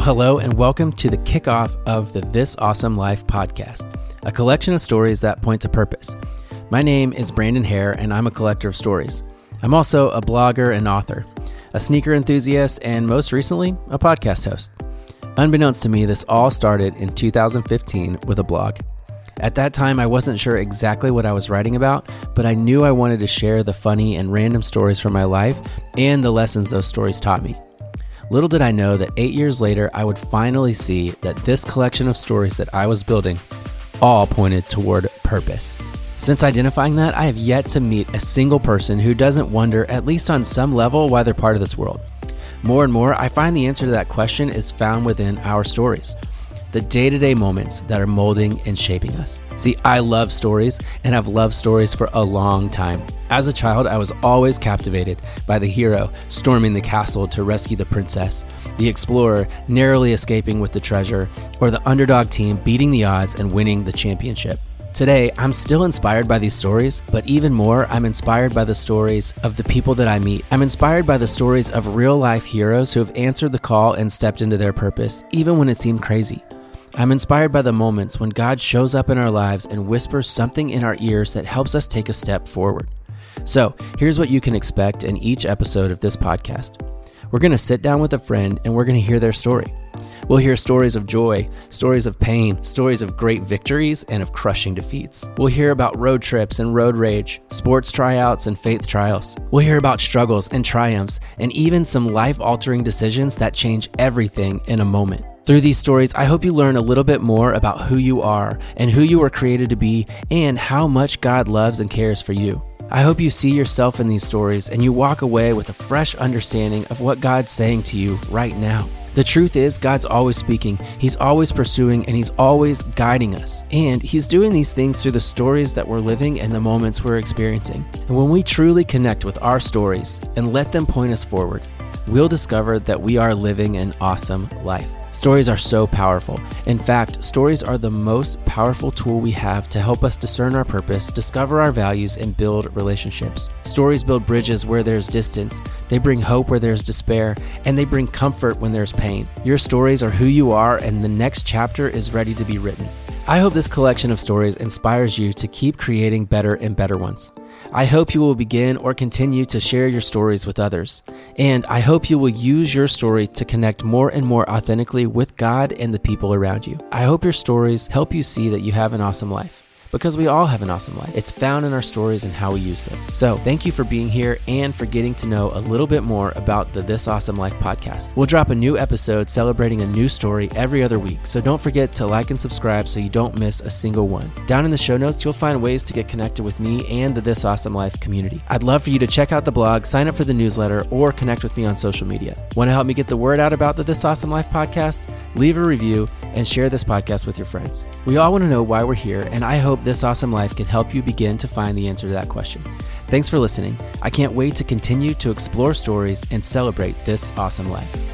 Well, hello, and welcome to the kickoff of the This Awesome Life podcast, a collection of stories that point to purpose. My name is Brandon Hair, and I'm a collector of stories. I'm also a blogger and author, a sneaker enthusiast, and most recently, a podcast host. Unbeknownst to me, this all started in 2015 with a blog. At that time, I wasn't sure exactly what I was writing about, but I knew I wanted to share the funny and random stories from my life and the lessons those stories taught me. Little did I know that eight years later, I would finally see that this collection of stories that I was building all pointed toward purpose. Since identifying that, I have yet to meet a single person who doesn't wonder, at least on some level, why they're part of this world. More and more, I find the answer to that question is found within our stories the day to day moments that are molding and shaping us. See, I love stories and have loved stories for a long time. As a child, I was always captivated by the hero storming the castle to rescue the princess, the explorer narrowly escaping with the treasure, or the underdog team beating the odds and winning the championship. Today, I'm still inspired by these stories, but even more, I'm inspired by the stories of the people that I meet. I'm inspired by the stories of real life heroes who have answered the call and stepped into their purpose, even when it seemed crazy. I'm inspired by the moments when God shows up in our lives and whispers something in our ears that helps us take a step forward. So, here's what you can expect in each episode of this podcast. We're going to sit down with a friend and we're going to hear their story. We'll hear stories of joy, stories of pain, stories of great victories, and of crushing defeats. We'll hear about road trips and road rage, sports tryouts and faith trials. We'll hear about struggles and triumphs, and even some life altering decisions that change everything in a moment. Through these stories, I hope you learn a little bit more about who you are and who you were created to be and how much God loves and cares for you. I hope you see yourself in these stories and you walk away with a fresh understanding of what God's saying to you right now. The truth is, God's always speaking, He's always pursuing, and He's always guiding us. And He's doing these things through the stories that we're living and the moments we're experiencing. And when we truly connect with our stories and let them point us forward, we'll discover that we are living an awesome life. Stories are so powerful. In fact, stories are the most powerful tool we have to help us discern our purpose, discover our values, and build relationships. Stories build bridges where there's distance, they bring hope where there's despair, and they bring comfort when there's pain. Your stories are who you are, and the next chapter is ready to be written. I hope this collection of stories inspires you to keep creating better and better ones. I hope you will begin or continue to share your stories with others. And I hope you will use your story to connect more and more authentically with God and the people around you. I hope your stories help you see that you have an awesome life because we all have an awesome life. It's found in our stories and how we use them. So, thank you for being here and for getting to know a little bit more about the This Awesome Life podcast. We'll drop a new episode celebrating a new story every other week. So, don't forget to like and subscribe so you don't miss a single one. Down in the show notes, you'll find ways to get connected with me and the This Awesome Life community. I'd love for you to check out the blog, sign up for the newsletter, or connect with me on social media. Want to help me get the word out about the This Awesome Life podcast? Leave a review and share this podcast with your friends. We all want to know why we're here, and I hope this awesome life can help you begin to find the answer to that question. Thanks for listening. I can't wait to continue to explore stories and celebrate this awesome life.